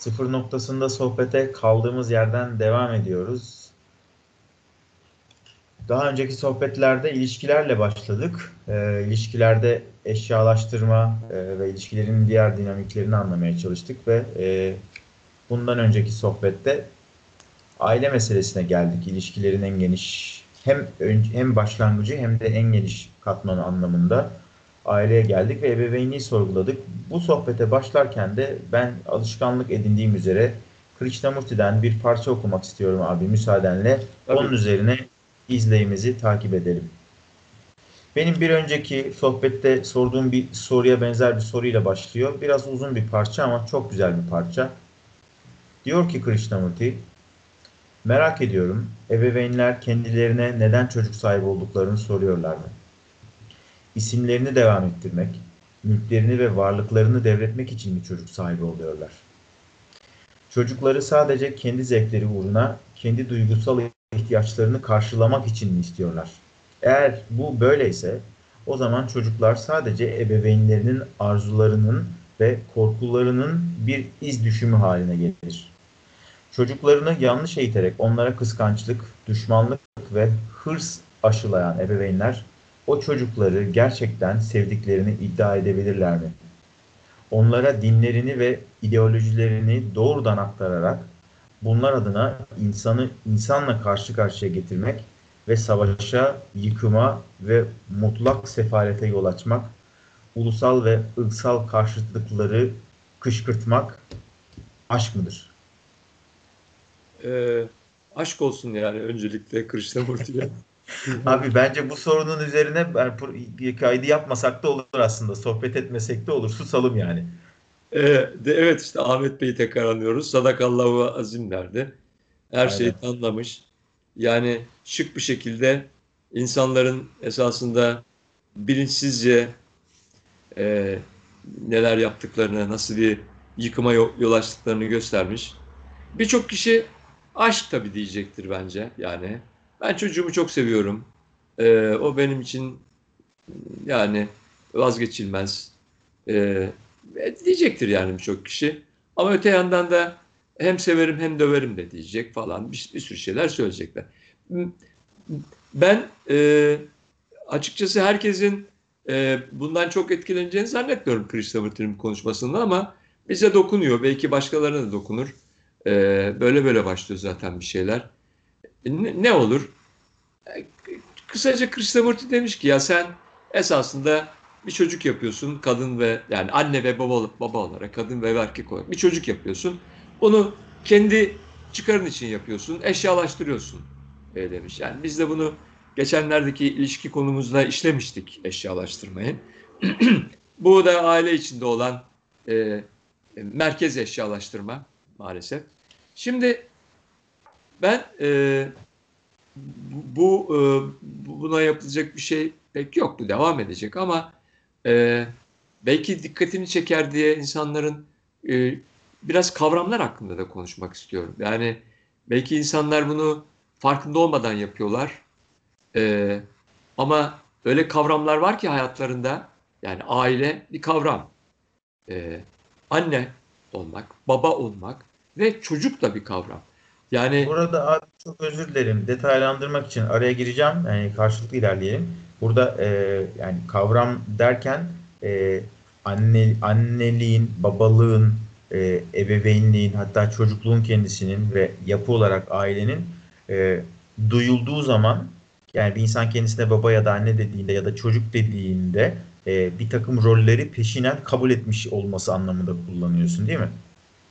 Sıfır noktasında sohbete kaldığımız yerden devam ediyoruz. Daha önceki sohbetlerde ilişkilerle başladık. E, ilişkilerde eşyalaştırma e, ve ilişkilerin diğer dinamiklerini anlamaya çalıştık ve e, bundan önceki sohbette aile meselesine geldik. İlişkilerin en geniş hem hem başlangıcı hem de en geniş katmanı anlamında aileye geldik ve ebeveynliği sorguladık. Bu sohbete başlarken de ben alışkanlık edindiğim üzere Krishnamurti'den bir parça okumak istiyorum abi müsaadenle. Tabii. Onun üzerine izleyimizi takip edelim. Benim bir önceki sohbette sorduğum bir soruya benzer bir soruyla başlıyor. Biraz uzun bir parça ama çok güzel bir parça. Diyor ki Krishnamurti, merak ediyorum ebeveynler kendilerine neden çocuk sahibi olduklarını soruyorlar mı? İsimlerini devam ettirmek, mülklerini ve varlıklarını devretmek için mi çocuk sahibi oluyorlar? Çocukları sadece kendi zevkleri uğruna, kendi duygusal ihtiyaçlarını karşılamak için mi istiyorlar? Eğer bu böyleyse o zaman çocuklar sadece ebeveynlerinin arzularının ve korkularının bir iz düşümü haline gelir. Çocuklarını yanlış eğiterek onlara kıskançlık, düşmanlık ve hırs aşılayan ebeveynler o çocukları gerçekten sevdiklerini iddia edebilirler mi? Onlara dinlerini ve ideolojilerini doğrudan aktararak bunlar adına insanı insanla karşı karşıya getirmek ve savaşa, yıkıma ve mutlak sefalete yol açmak, ulusal ve ırksal karşıtlıkları kışkırtmak aşk mıdır? Ee, aşk olsun yani öncelikle Krishnamurti'ye. Abi bence bu sorunun üzerine ben kaydı yapmasak da olur aslında. Sohbet etmesek de olur. Susalım yani. De, evet işte Ahmet Bey'i tekrar anlıyoruz. Sadakallahu azim derdi. Her Aynen. şeyi anlamış. Yani şık bir şekilde insanların esasında bilinçsizce e, neler yaptıklarını, nasıl bir yıkıma yol açtıklarını göstermiş. Birçok kişi aşk tabii diyecektir bence yani. Ben çocuğumu çok seviyorum. Ee, o benim için yani vazgeçilmez. Ee, diyecektir yani birçok kişi. Ama öte yandan da hem severim hem döverim de diyecek falan bir, bir sürü şeyler söyleyecekler. Ben e, açıkçası herkesin e, bundan çok etkileneceğini zannetmiyorum Krishnamurti'nin konuşmasında ama bize dokunuyor. Belki başkalarına da dokunur. E, böyle böyle başlıyor zaten bir şeyler. Ne, olur? E, kısaca Krishnamurti demiş ki ya sen esasında bir çocuk yapıyorsun kadın ve yani anne ve baba, baba olarak kadın ve erkek olarak bir çocuk yapıyorsun. Onu kendi çıkarın için yapıyorsun, eşyalaştırıyorsun e, demiş. Yani biz de bunu geçenlerdeki ilişki konumuzda işlemiştik eşyalaştırmayı. Bu da aile içinde olan e, merkez eşyalaştırma maalesef. Şimdi ben e, bu e, buna yapılacak bir şey pek yok. Bu devam edecek ama e, belki dikkatini çeker diye insanların e, biraz kavramlar hakkında da konuşmak istiyorum. Yani belki insanlar bunu farkında olmadan yapıyorlar. E, ama öyle kavramlar var ki hayatlarında yani aile bir kavram. E, anne olmak, baba olmak ve çocuk da bir kavram. Yani Burada abi çok özür dilerim. Detaylandırmak için araya gireceğim. Yani karşılıklı ilerleyelim. Burada e, yani kavram derken e, anne anneliğin, babalığın, e, ebeveynliğin hatta çocukluğun kendisinin ve yapı olarak ailenin e, duyulduğu zaman yani bir insan kendisine baba ya da anne dediğinde ya da çocuk dediğinde e, bir takım rolleri peşinen kabul etmiş olması anlamında kullanıyorsun değil mi?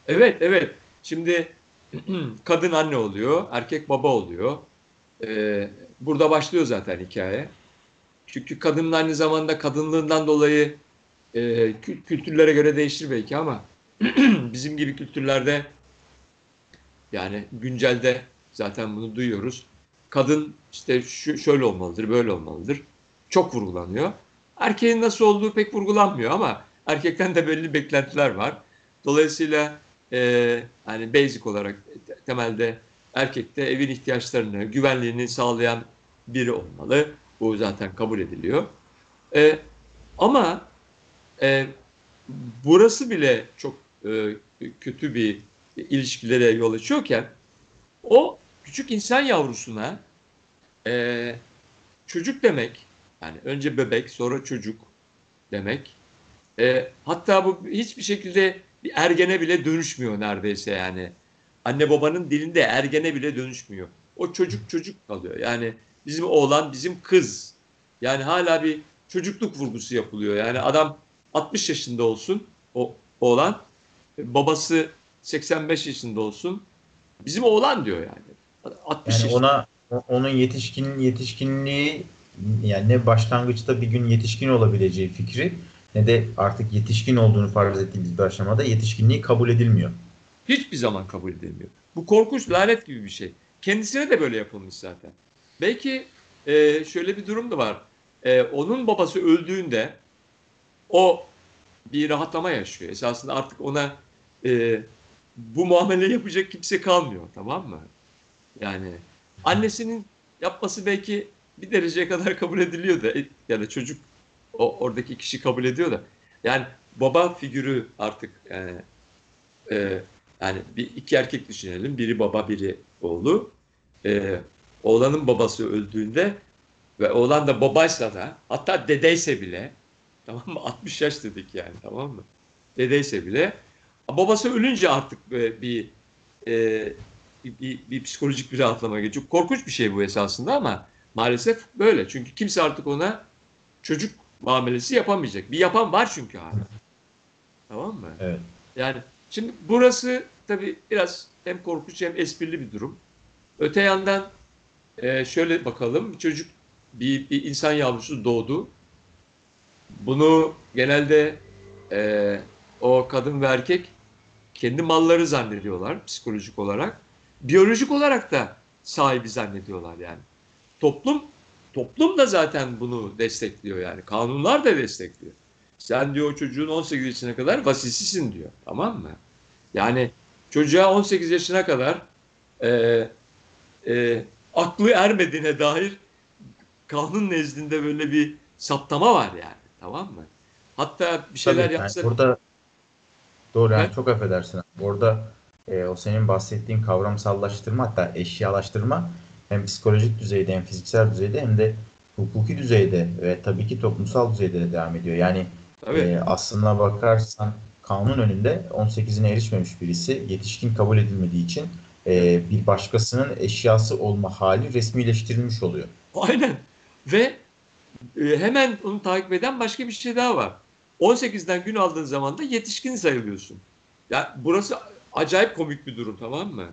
Evet, evet. Şimdi kadın anne oluyor, erkek baba oluyor. Ee, burada başlıyor zaten hikaye. Çünkü kadının aynı zamanda kadınlığından dolayı e, kültürlere göre değişir belki ama bizim gibi kültürlerde yani güncelde zaten bunu duyuyoruz. Kadın işte şu, şöyle olmalıdır, böyle olmalıdır. Çok vurgulanıyor. Erkeğin nasıl olduğu pek vurgulanmıyor ama erkekten de belli beklentiler var. Dolayısıyla e, hani basic olarak temelde erkekte evin ihtiyaçlarını, güvenliğini sağlayan biri olmalı. Bu zaten kabul ediliyor. E, ama e, burası bile çok e, kötü bir ilişkilere yol açıyorken o küçük insan yavrusuna e, çocuk demek yani önce bebek sonra çocuk demek e, hatta bu hiçbir şekilde bir ergene bile dönüşmüyor neredeyse yani. Anne babanın dilinde ergene bile dönüşmüyor. O çocuk çocuk kalıyor. Yani bizim oğlan bizim kız. Yani hala bir çocukluk vurgusu yapılıyor. Yani adam 60 yaşında olsun o oğlan babası 85 yaşında olsun bizim oğlan diyor yani. 60 Yani yaşında. ona onun yetişkin yetişkinliği yani ne başlangıçta bir gün yetişkin olabileceği fikri ne de artık yetişkin olduğunu farz ettiğimiz bir aşamada yetişkinliği kabul edilmiyor. hiçbir zaman kabul edilmiyor. Bu korkunç lanet gibi bir şey. Kendisine de böyle yapılmış zaten. Belki e, şöyle bir durum da var. E, onun babası öldüğünde o bir rahatlama yaşıyor. Esasında artık ona e, bu muamele yapacak kimse kalmıyor. Tamam mı? Yani annesinin yapması belki bir dereceye kadar kabul ediliyor da ya da çocuk o oradaki kişi kabul ediyor da yani baba figürü artık yani e, yani bir iki erkek düşünelim. Biri baba, biri oğlu. Ee, oğlanın babası öldüğünde ve oğlan da babaysa da hatta dedeyse bile tamam mı? 60 yaş dedik yani tamam mı? Dedeyse bile babası ölünce artık böyle bir, e, bir, bir, bir psikolojik bir rahatlama geçiyor. Korkunç bir şey bu esasında ama maalesef böyle. Çünkü kimse artık ona çocuk muamelesi yapamayacak. Bir yapan var çünkü hala. Tamam mı? Evet. Yani şimdi burası tabii biraz hem korkunç hem esprili bir durum. Öte yandan e, şöyle bakalım. Bir çocuk bir, bir insan yavrusu doğdu. Bunu genelde e, o kadın ve erkek kendi malları zannediyorlar psikolojik olarak. Biyolojik olarak da sahibi zannediyorlar yani. Toplum toplum da zaten bunu destekliyor yani. Kanunlar da destekliyor. Sen diyor çocuğun 18 yaşına kadar vasisisin diyor. Tamam mı? Yani çocuğa 18 yaşına kadar e, e, aklı ermediğine dair kanun nezdinde böyle bir saptama var yani. Tamam mı? Hatta bir şeyler Tabii, yani yapsa... burada doğru yani Ben- çok affedersin. Orada e, o senin bahsettiğin kavramsallaştırma hatta eşyalaştırma hem psikolojik düzeyde hem fiziksel düzeyde hem de hukuki düzeyde ve tabii ki toplumsal düzeyde de devam ediyor. Yani Tabii. e, aslına bakarsan kanun önünde 18'ine erişmemiş birisi yetişkin kabul edilmediği için e, bir başkasının eşyası olma hali resmileştirilmiş oluyor. Aynen. Ve e, hemen onu takip eden başka bir şey daha var. 18'den gün aldığın zaman da yetişkin sayılıyorsun. Ya burası acayip komik bir durum tamam mı?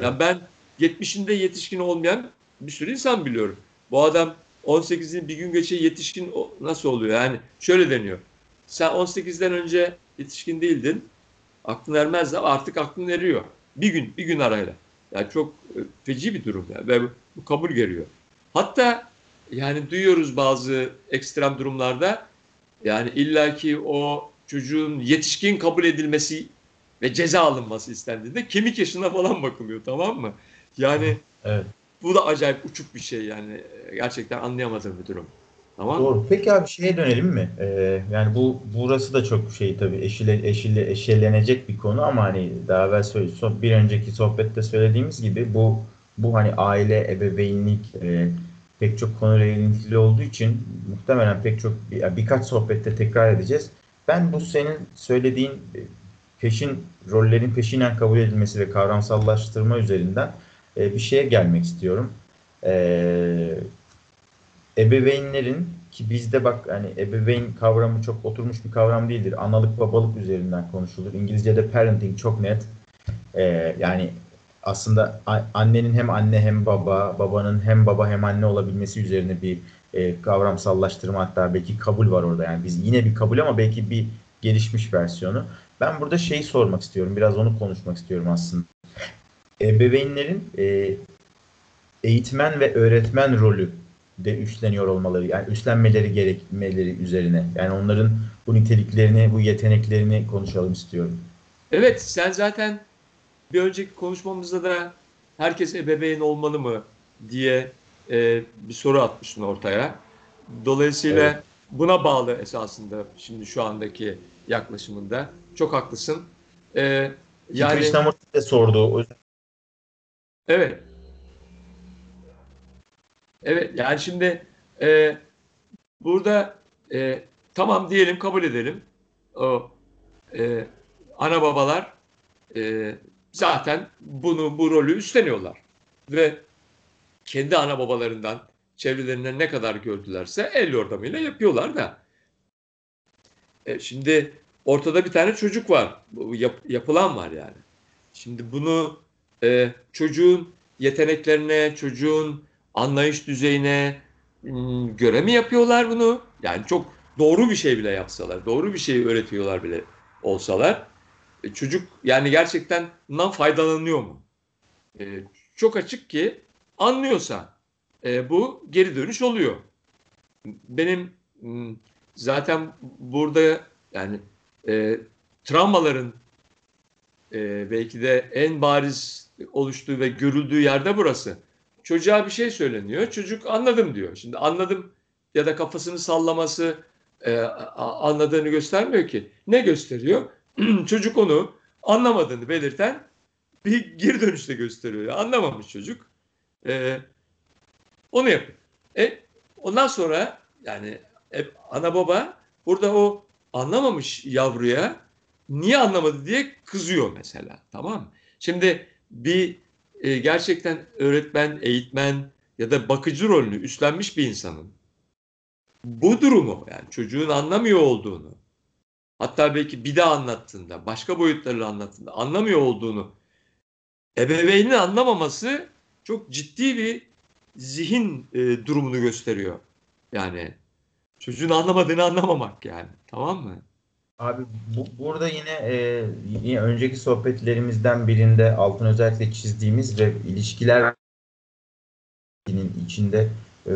Ya ben 70'inde yetişkin olmayan bir sürü insan biliyorum. Bu adam 18'in bir gün geçe yetişkin nasıl oluyor? Yani şöyle deniyor. Sen 18'den önce yetişkin değildin. Aklın ermez ama artık aklın eriyor. Bir gün, bir gün arayla. Yani çok e, feci bir durum ya. Ve bu- bu kabul görüyor. Hatta yani duyuyoruz bazı ekstrem durumlarda yani illaki o çocuğun yetişkin kabul edilmesi ve ceza alınması istendiğinde kemik yaşına falan bakılıyor tamam mı? Yani Evet. bu da acayip uçuk bir şey yani gerçekten anlayamadığım bir durum. Tamam? Doğru. Peki abi şeye dönelim mi? Ee, yani bu burası da çok şey tabii eşile, eşile, eşelenecek bir konu ama hani daha evvel söyle, so- bir önceki sohbette söylediğimiz gibi bu bu hani aile, ebeveynlik e, pek çok konuyla ilintili olduğu için muhtemelen pek çok bir- birkaç sohbette tekrar edeceğiz. Ben bu senin söylediğin e, peşin rollerin peşinen kabul edilmesi ve kavramsallaştırma üzerinden e, bir şeye gelmek istiyorum. Eee ebeveynlerin ki bizde bak hani ebeveyn kavramı çok oturmuş bir kavram değildir. Analık babalık üzerinden konuşulur. İngilizce'de parenting çok net. Ee, yani aslında annenin hem anne hem baba, babanın hem baba hem anne olabilmesi üzerine bir e, kavramsallaştırma hatta belki kabul var orada. Yani biz yine bir kabul ama belki bir gelişmiş versiyonu. Ben burada şeyi sormak istiyorum. Biraz onu konuşmak istiyorum aslında. Ebeveynlerin e, eğitmen ve öğretmen rolü de üstleniyor olmaları yani üstlenmeleri gerekmeleri üzerine yani onların bu niteliklerini bu yeteneklerini konuşalım istiyorum. Evet sen zaten bir önceki konuşmamızda da herkes ebeveyn olmalı mı diye e, bir soru atmıştın ortaya. Dolayısıyla Evet. buna bağlı esasında şimdi şu andaki yaklaşımında. Çok haklısın. E, Yani Krishnamurti de sordu. O- evet. Evet yani şimdi e, burada e, tamam diyelim kabul edelim. O e, ana babalar e, zaten bunu bu rolü üstleniyorlar ve kendi ana babalarından çevrelerinden ne kadar gördülerse el yordamıyla yapıyorlar da. E, şimdi ortada bir tane çocuk var. Yap- yapılan var yani. Şimdi bunu e, çocuğun yeteneklerine, çocuğun anlayış düzeyine m, göre mi yapıyorlar bunu? Yani çok doğru bir şey bile yapsalar, doğru bir şey öğretiyorlar bile olsalar, e, çocuk yani gerçekten bundan faydalanıyor mu? E, çok açık ki anlıyorsa e, bu geri dönüş oluyor. Benim m, zaten burada yani e, travmaların e, belki de en bariz oluştuğu ve görüldüğü yerde burası. Çocuğa bir şey söyleniyor. Çocuk anladım diyor. Şimdi anladım ya da kafasını sallaması e, anladığını göstermiyor ki. Ne gösteriyor? çocuk onu anlamadığını belirten bir geri dönüşte gösteriyor. Anlamamış çocuk. E, onu yapıyor. E, ondan sonra yani e, ana baba burada o anlamamış yavruya niye anlamadı diye kızıyor mesela. Tamam mı? Şimdi bir e, gerçekten öğretmen, eğitmen ya da bakıcı rolünü üstlenmiş bir insanın bu durumu yani çocuğun anlamıyor olduğunu hatta belki bir daha anlattığında başka boyutlarıyla anlattığında anlamıyor olduğunu ebeveynin anlamaması çok ciddi bir zihin e, durumunu gösteriyor. Yani çocuğun anlamadığını anlamamak yani tamam mı? Abi bu, burada yine, e, yine önceki sohbetlerimizden birinde altın özellikle çizdiğimiz ve ilişkiler içinde e,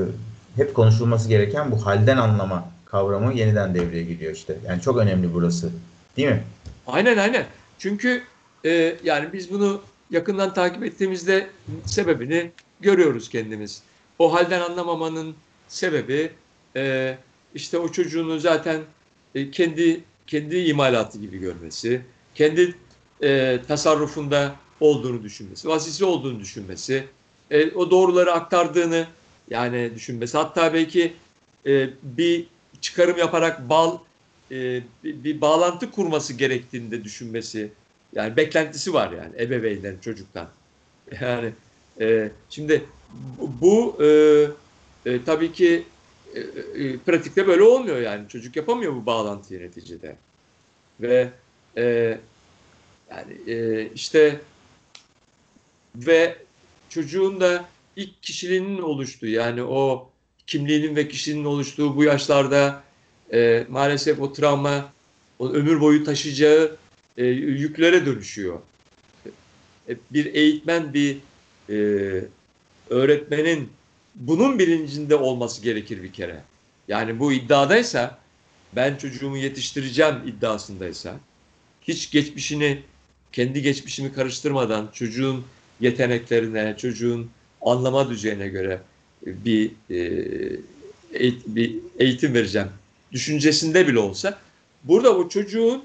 hep konuşulması gereken bu halden anlama kavramı yeniden devreye giriyor işte. Yani çok önemli burası. Değil mi? Aynen aynen. Çünkü e, yani biz bunu yakından takip ettiğimizde sebebini görüyoruz kendimiz. O halden anlamamanın sebebi e, işte o çocuğunu zaten e, kendi kendi imalatı gibi görmesi, kendi e, tasarrufunda olduğunu düşünmesi, vasisi olduğunu düşünmesi, e, o doğruları aktardığını yani düşünmesi. Hatta belki e, bir çıkarım yaparak bal e, bir, bir bağlantı kurması gerektiğini de düşünmesi. Yani beklentisi var yani ebeveynlerin çocuktan. Yani e, şimdi bu, e, e, tabii ki e, e, pratikte böyle olmuyor yani. Çocuk yapamıyor bu bağlantıyı neticede. Ve e, yani e, işte ve çocuğun da ilk kişiliğinin oluştuğu yani o kimliğinin ve kişiliğinin oluştuğu bu yaşlarda e, maalesef o travma o ömür boyu taşıyacağı e, yüklere dönüşüyor. E, bir eğitmen, bir e, öğretmenin bunun bilincinde olması gerekir bir kere. Yani bu iddiadaysa ben çocuğumu yetiştireceğim iddiasındaysa hiç geçmişini kendi geçmişimi karıştırmadan çocuğun yeteneklerine, çocuğun anlama düzeyine göre bir, e, bir eğitim vereceğim düşüncesinde bile olsa burada o çocuğun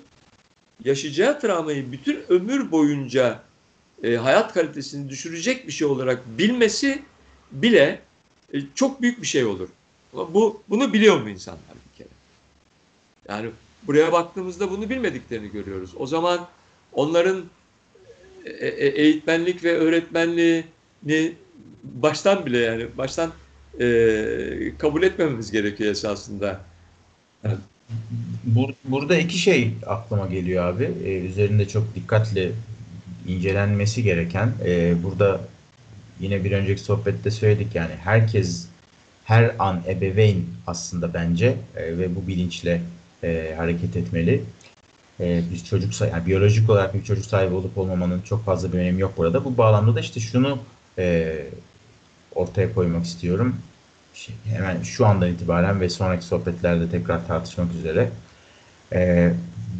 yaşayacağı travmayı bütün ömür boyunca e, hayat kalitesini düşürecek bir şey olarak bilmesi bile e, çok büyük bir şey olur. Bu bunu biliyor mu insanlar bir kere? Yani buraya baktığımızda bunu bilmediklerini görüyoruz. O zaman onların e, e, eğitmenlik ve öğretmenliğini baştan bile yani baştan e, kabul etmememiz gerekiyor esasında. Bur- burada iki şey aklıma geliyor abi. Ee, üzerinde çok dikkatle incelenmesi gereken. Ee, burada yine bir önceki sohbette söyledik yani herkes her an ebeveyn aslında bence e, ve bu bilinçle e, hareket etmeli. E, biz çocuk yani biyolojik olarak bir çocuk sahibi olup olmamanın çok fazla bir önemi yok burada. Bu bağlamda da işte şunu e, ortaya koymak istiyorum. Şey, hemen şu andan itibaren ve sonraki sohbetlerde tekrar tartışmak üzere. Ee,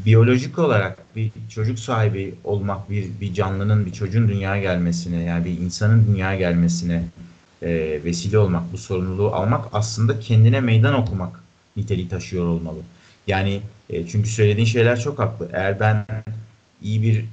biyolojik olarak bir çocuk sahibi olmak, bir, bir canlının, bir çocuğun dünyaya gelmesine, yani bir insanın dünyaya gelmesine e, vesile olmak, bu sorumluluğu almak aslında kendine meydan okumak niteliği taşıyor olmalı. Yani e, çünkü söylediğin şeyler çok haklı. Eğer ben iyi bir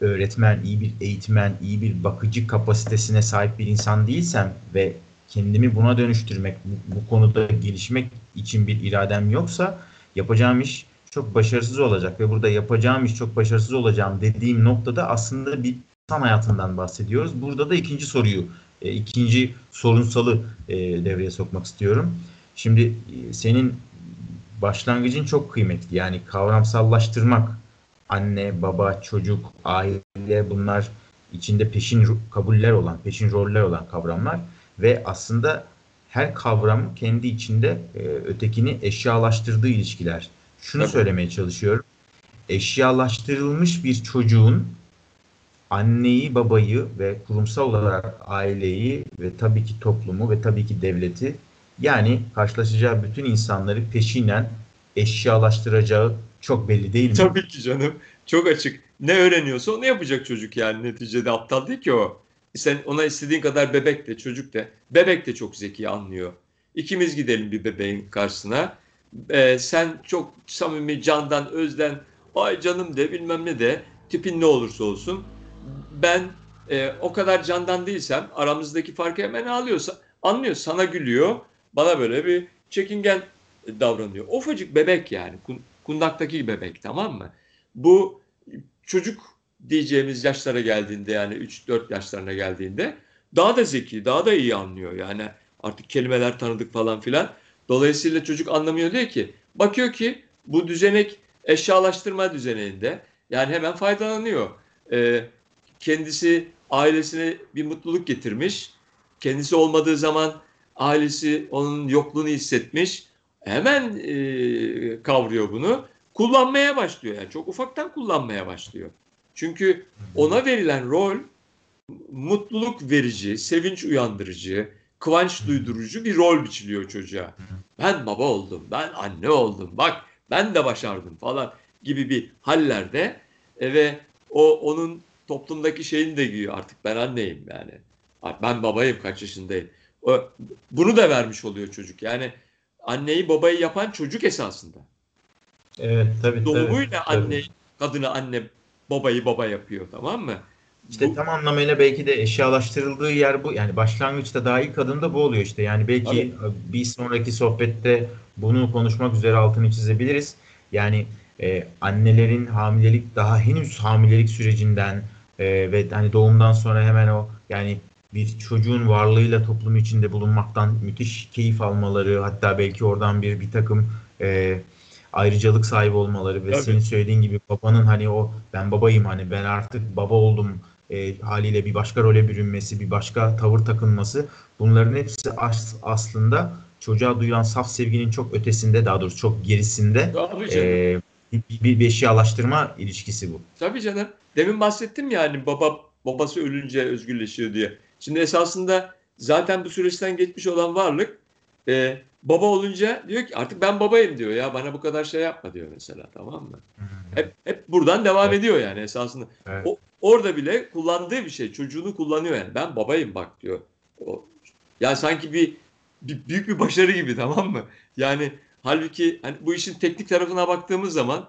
öğretmen, iyi bir eğitmen, iyi bir bakıcı kapasitesine sahip bir insan değilsem ve kendimi buna dönüştürmek, bu, bu konuda gelişmek için bir iradem yoksa yapacağım iş çok başarısız olacak ve burada yapacağım iş çok başarısız olacağım dediğim noktada aslında bir insan hayatından bahsediyoruz. Burada da ikinci soruyu, e, ikinci sorunsalı e, devreye sokmak istiyorum. Şimdi e, senin başlangıcın çok kıymetli. Yani kavramsallaştırmak, anne, baba, çocuk, aile bunlar içinde peşin kabuller olan, peşin roller olan kavramlar ve aslında her kavram kendi içinde e, ötekini eşyalaştırdığı ilişkiler. Şunu Tabii. söylemeye çalışıyorum. Eşyalaştırılmış bir çocuğun anneyi, babayı ve kurumsal olarak aileyi ve tabii ki toplumu ve tabii ki devleti yani karşılaşacağı bütün insanları peşinen eşyalaştıracağı çok belli değil mi? Tabii ki canım. Çok açık. Ne öğreniyorsa onu yapacak çocuk yani. Neticede aptal değil ki o. Sen ona istediğin kadar bebek de çocuk de. Bebek de çok zeki anlıyor. İkimiz gidelim bir bebeğin karşısına. Ee, sen çok samimi candan özden ay canım de bilmem ne de tipin ne olursa olsun. Ben e, o kadar candan değilsem aramızdaki farkı hemen alıyorsa anlıyor sana gülüyor. Bana böyle bir çekingen davranıyor. Ufacık bebek yani. kun- Kundaktaki bebek tamam mı? Bu çocuk diyeceğimiz yaşlara geldiğinde yani 3-4 yaşlarına geldiğinde daha da zeki, daha da iyi anlıyor. Yani artık kelimeler tanıdık falan filan. Dolayısıyla çocuk anlamıyor diyor ki. Bakıyor ki bu düzenek eşyalaştırma düzeneğinde yani hemen faydalanıyor. Ee, kendisi ailesine bir mutluluk getirmiş. Kendisi olmadığı zaman ailesi onun yokluğunu hissetmiş. Hemen e, kavruyor bunu. Kullanmaya başlıyor yani çok ufaktan kullanmaya başlıyor. Çünkü ona verilen rol mutluluk verici, sevinç uyandırıcı, kıvanç duydurucu bir rol biçiliyor çocuğa. Ben baba oldum, ben anne oldum, bak ben de başardım falan gibi bir hallerde e, ve o onun toplumdaki şeyini de giyiyor artık ben anneyim yani. Ben babayım kaç yaşındayım. O, bunu da vermiş oluyor çocuk. Yani anneyi babayı yapan çocuk esasında. Evet tabii Doğumuyla tabii, anne, kadını anne, babayı baba yapıyor tamam mı? İşte Bu- tam anlamıyla belki de eşyalaştırıldığı yer bu. Yani başlangıçta daha ilk adımda bu oluyor işte. Yani belki Tabii. bir sonraki sohbette bunu konuşmak üzere altını çizebiliriz. Yani e, annelerin hamilelik daha henüz hamilelik sürecinden e, ve hani doğumdan sonra hemen o yani bir çocuğun varlığıyla toplum içinde bulunmaktan müthiş keyif almaları hatta belki oradan bir bir takım e, ayrıcalık sahibi olmaları ve Tabii. senin söylediğin gibi babanın hani o ben babayım hani ben artık baba oldum e, haliyle bir başka role bürünmesi, bir başka tavır takınması bunların hepsi as- aslında çocuğa duyulan saf sevginin çok ötesinde daha doğrusu çok gerisinde e, bir, bir, bir eşyalaştırma ilişkisi bu. Tabii canım. Demin bahsettim ya hani baba babası ölünce özgürleşiyor diye. Şimdi esasında zaten bu süreçten geçmiş olan varlık e, baba olunca diyor ki artık ben babayım diyor ya bana bu kadar şey yapma diyor mesela tamam mı? Hep, hep buradan devam Evet. ediyor yani esasında. Evet. O, orada bile kullandığı bir şey çocuğunu kullanıyor yani ben babayım bak diyor. O, yani sanki bir, bir büyük bir başarı gibi tamam mı? Yani halbuki hani bu işin teknik tarafına baktığımız zaman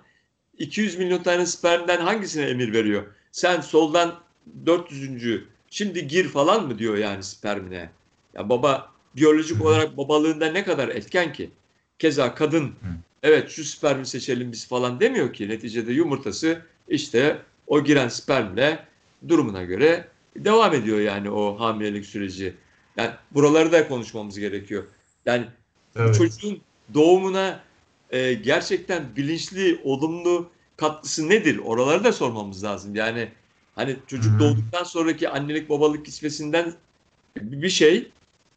200 milyon tane spermden hangisine emir veriyor? Sen soldan 400. şimdi gir falan mı diyor yani spermine? Ya baba biyolojik olarak babalığında ne kadar etken ki? Keza kadın evet şu spermi seçelim biz falan demiyor ki. Neticede yumurtası işte o giren spermle durumuna göre devam ediyor yani o hamilelik süreci. Yani buraları da konuşmamız gerekiyor. Yani Evet. çocuğun doğumuna e, gerçekten bilinçli, olumlu katkısı nedir? Oraları da sormamız lazım. Yani hani çocuk hı. doğduktan sonraki annelik babalık kisvesinden bir şey.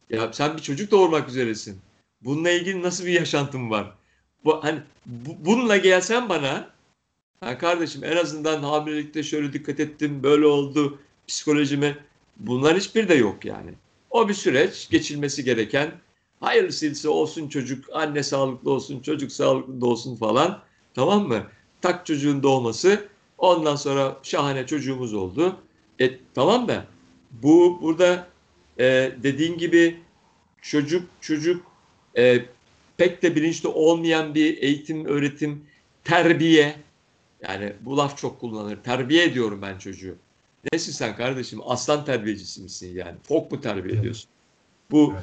Ya sen bir çocuk doğurmak üzeresin. Bununla ilgili nasıl bir yaşantın var? Bu, hani bu- bununla gelsen bana ha kardeşim en azından hamilelikte şöyle dikkat ettim, böyle oldu psikolojime. Bunlar hiçbir de yok yani. O bir süreç geçilmesi gereken hayırlısıysa olsun çocuk, anne sağlıklı olsun, çocuk sağlıklı da olsun falan. Tamam mı? Tak çocuğun doğması. Ondan sonra şahane çocuğumuz oldu. E tamam da bu burada e, dediğin gibi çocuk çocuk e, pek de bilinçli olmayan bir eğitim, öğretim, terbiye Yani bu laf çok kullanılır. Terbiye ediyorum ben çocuğu. Nesin sen kardeşim? Aslan terbiyecisi misin yani? Fok mu terbiye Evet. ediyorsun? Bu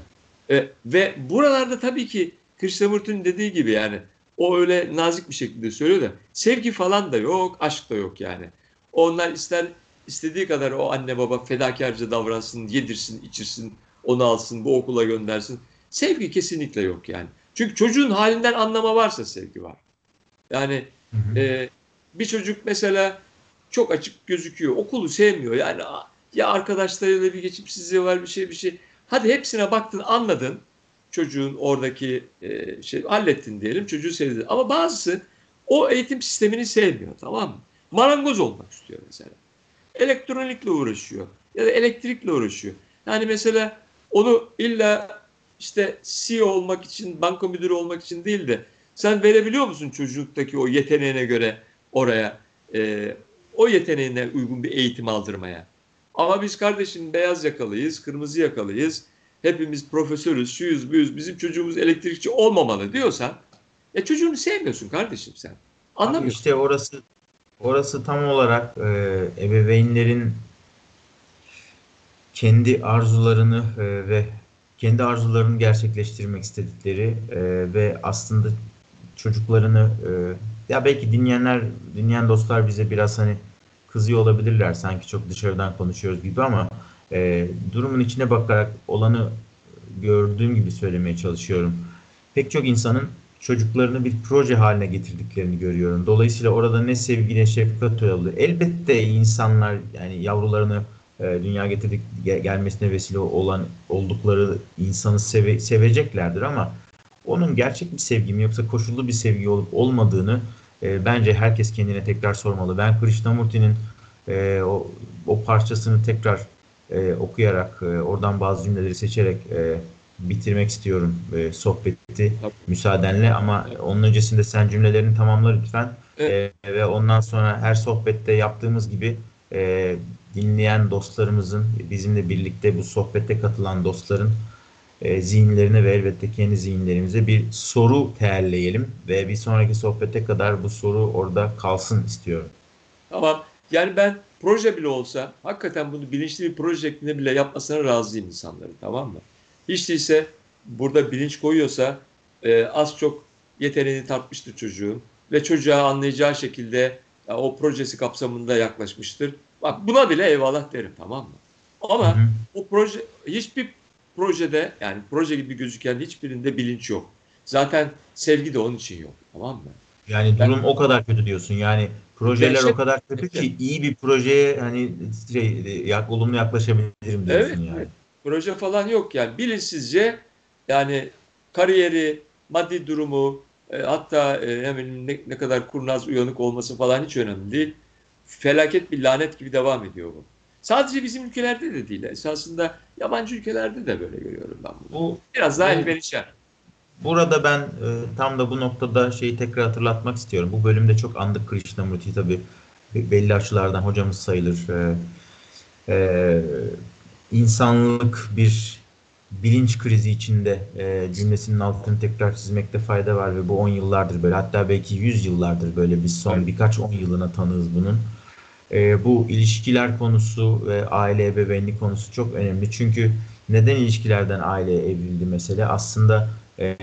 Evet. e, ve buralarda tabii ki Krishnamurti'nin dediği gibi yani o öyle nazik bir şekilde söylüyor da sevgi falan da yok, aşk da yok yani. Onlar ister istediği kadar o anne baba fedakarca davransın, yedirsin, içirsin, onu alsın, bu okula göndersin. Sevgi kesinlikle yok yani. Çünkü çocuğun halinden anlama varsa sevgi var. Yani Hı hı. ee, bir çocuk mesela çok açık gözüküyor. Okulu sevmiyor. Yani ya arkadaşlarıyla bir geçimsizliği var bir şey bir şey. Hadi hepsine baktın anladın. Çocuğun oradaki e, şey hallettin diyelim. Çocuğu sevdin. Ama bazısı o eğitim sistemini sevmiyor tamam mı? Marangoz olmak istiyor mesela. Elektronikle uğraşıyor. Ya da elektrikle uğraşıyor. Yani mesela onu illa işte CEO olmak için, banka müdürü olmak için değil de sen verebiliyor musun çocuktaki o yeteneğine göre oraya e, o yeteneğine uygun bir eğitim aldırmaya? Ama biz kardeşim beyaz yakalıyız, kırmızı yakalıyız. Hepimiz profesörüz, şuyuz, buyuz. Bizim çocuğumuz elektrikçi olmamalı diyorsan ya çocuğunu sevmiyorsun kardeşim sen. Anlamıyorsun. İşte orası orası tam olarak e, ebeveynlerin kendi arzularını e, ve kendi arzularını gerçekleştirmek istedikleri e, ve aslında çocuklarını e, ya belki dinleyenler dinleyen dostlar bize biraz hani kızıyor olabilirler sanki çok dışarıdan konuşuyoruz gibi ama e, durumun içine bakarak olanı gördüğüm gibi söylemeye çalışıyorum. Pek çok insanın çocuklarını bir proje haline getirdiklerini görüyorum. Dolayısıyla orada ne sevgi ne şefkat oluyor. Elbette insanlar yani yavrularını e, dünya getirdik ge- gelmesine vesile olan oldukları insanı seve- seveceklerdir ama onun gerçek bir sevgi mi yoksa koşullu bir sevgi olup olmadığını e, bence herkes kendine tekrar sormalı. Ben Krishnamurti'nin e, o, o parçasını tekrar e, okuyarak e, oradan bazı cümleleri seçerek e, bitirmek istiyorum e, sohbeti Tabii. müsaadenle ama onun öncesinde sen cümlelerini tamamla lütfen Evet. E, ve ondan sonra her sohbette yaptığımız gibi e, dinleyen dostlarımızın bizimle birlikte bu sohbete katılan dostların e, zihinlerine ve elbette kendi zihinlerimize bir soru teelleyelim ve bir sonraki sohbete kadar bu soru orada kalsın istiyorum. Tamam. Yani ben proje bile olsa hakikaten bunu bilinçli bir proje şeklinde bile yapmasına razıyım insanların tamam mı? Hiç değilse burada bilinç koyuyorsa e, az çok yeteneğini tartmıştır çocuğun ve çocuğa anlayacağı şekilde ya, o projesi kapsamında yaklaşmıştır. Bak buna bile eyvallah derim tamam mı? Ama Hı hı. o proje hiçbir projede yani proje gibi gözüken hiçbirinde bilinç yok. Zaten sevgi de onun için yok tamam mı? Yani Ben- durum o kadar kötü diyorsun. Yani projeler Dehşet- o kadar kötü ki iyi bir projeye hani şey, yak, olumlu yaklaşabilirim diyorsun Evet, yani. evet. Proje falan yok yani bilinçsizce yani kariyeri, maddi durumu e, hatta e, hemen ne, ne kadar kurnaz uyanık olması falan hiç önemli değil. Felaket bir lanet gibi devam ediyor bu. Sadece bizim ülkelerde de değil. Esasında yabancı ülkelerde de böyle görüyorum ben bunu. Bu Biraz daha elverişer. Burada ben e, tam da bu noktada şeyi tekrar hatırlatmak istiyorum. Bu bölümde çok andık Krishnamurti tabii be- belli açılardan hocamız sayılır. E, e, insanlık bir bilinç krizi içinde e, cümlesinin altını tekrar çizmekte fayda var ve bu 10 yıllardır böyle hatta belki 100 yıllardır böyle biz son Evet. birkaç 10 yılına tanığız bunun. E, bu ilişkiler konusu ve aile ebeveynlik konusu çok önemli. Çünkü neden ilişkilerden aileye evrildi mesele? Aslında e,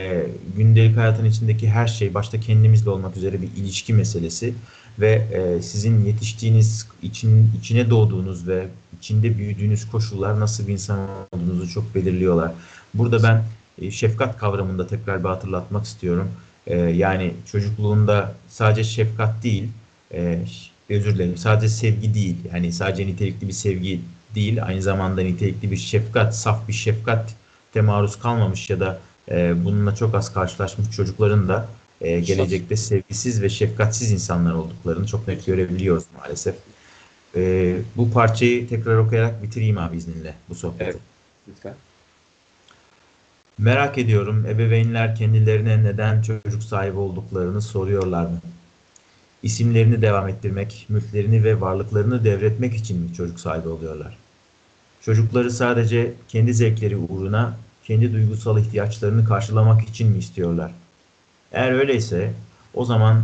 gündelik hayatın içindeki her şey başta kendimizle olmak üzere bir ilişki meselesi ve e, sizin yetiştiğiniz için içine doğduğunuz ve içinde büyüdüğünüz koşullar nasıl bir insan olduğunuzu çok belirliyorlar. Burada ben e, şefkat kavramında tekrar bir hatırlatmak istiyorum. E, yani çocukluğunda sadece şefkat değil, e, özür dilerim, sadece sevgi değil, yani sadece nitelikli bir sevgi değil, aynı zamanda nitelikli bir şefkat, saf bir şefkate maruz kalmamış ya da e, bununla çok az karşılaşmış çocukların da e, gelecekte sevgisiz ve şefkatsiz insanlar olduklarını çok net görebiliyoruz maalesef. E, bu parçayı tekrar okuyarak bitireyim abi izninle bu sohbeti. Evet. Lütfen. Merak ediyorum ebeveynler kendilerine neden çocuk sahibi olduklarını soruyorlar mı? İsimlerini devam ettirmek, mülklerini ve varlıklarını devretmek için mi çocuk sahibi oluyorlar? Çocukları sadece kendi zevkleri uğruna, kendi duygusal ihtiyaçlarını karşılamak için mi istiyorlar? Eğer öyleyse o zaman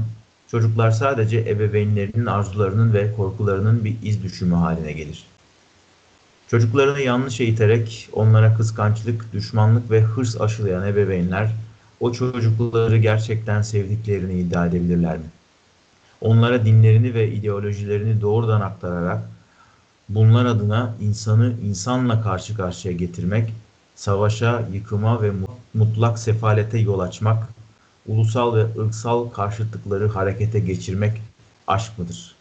çocuklar sadece ebeveynlerinin arzularının ve korkularının bir iz düşümü haline gelir. Çocuklarını yanlış eğiterek onlara kıskançlık, düşmanlık ve hırs aşılayan ebeveynler o çocukları gerçekten sevdiklerini iddia edebilirler mi? Onlara dinlerini ve ideolojilerini doğrudan aktararak bunlar adına insanı insanla karşı karşıya getirmek, savaşa, yıkıma ve mu- mutlak sefalete yol açmak, ulusal ve ırksal karşıtlıkları harekete geçirmek aşk mıdır?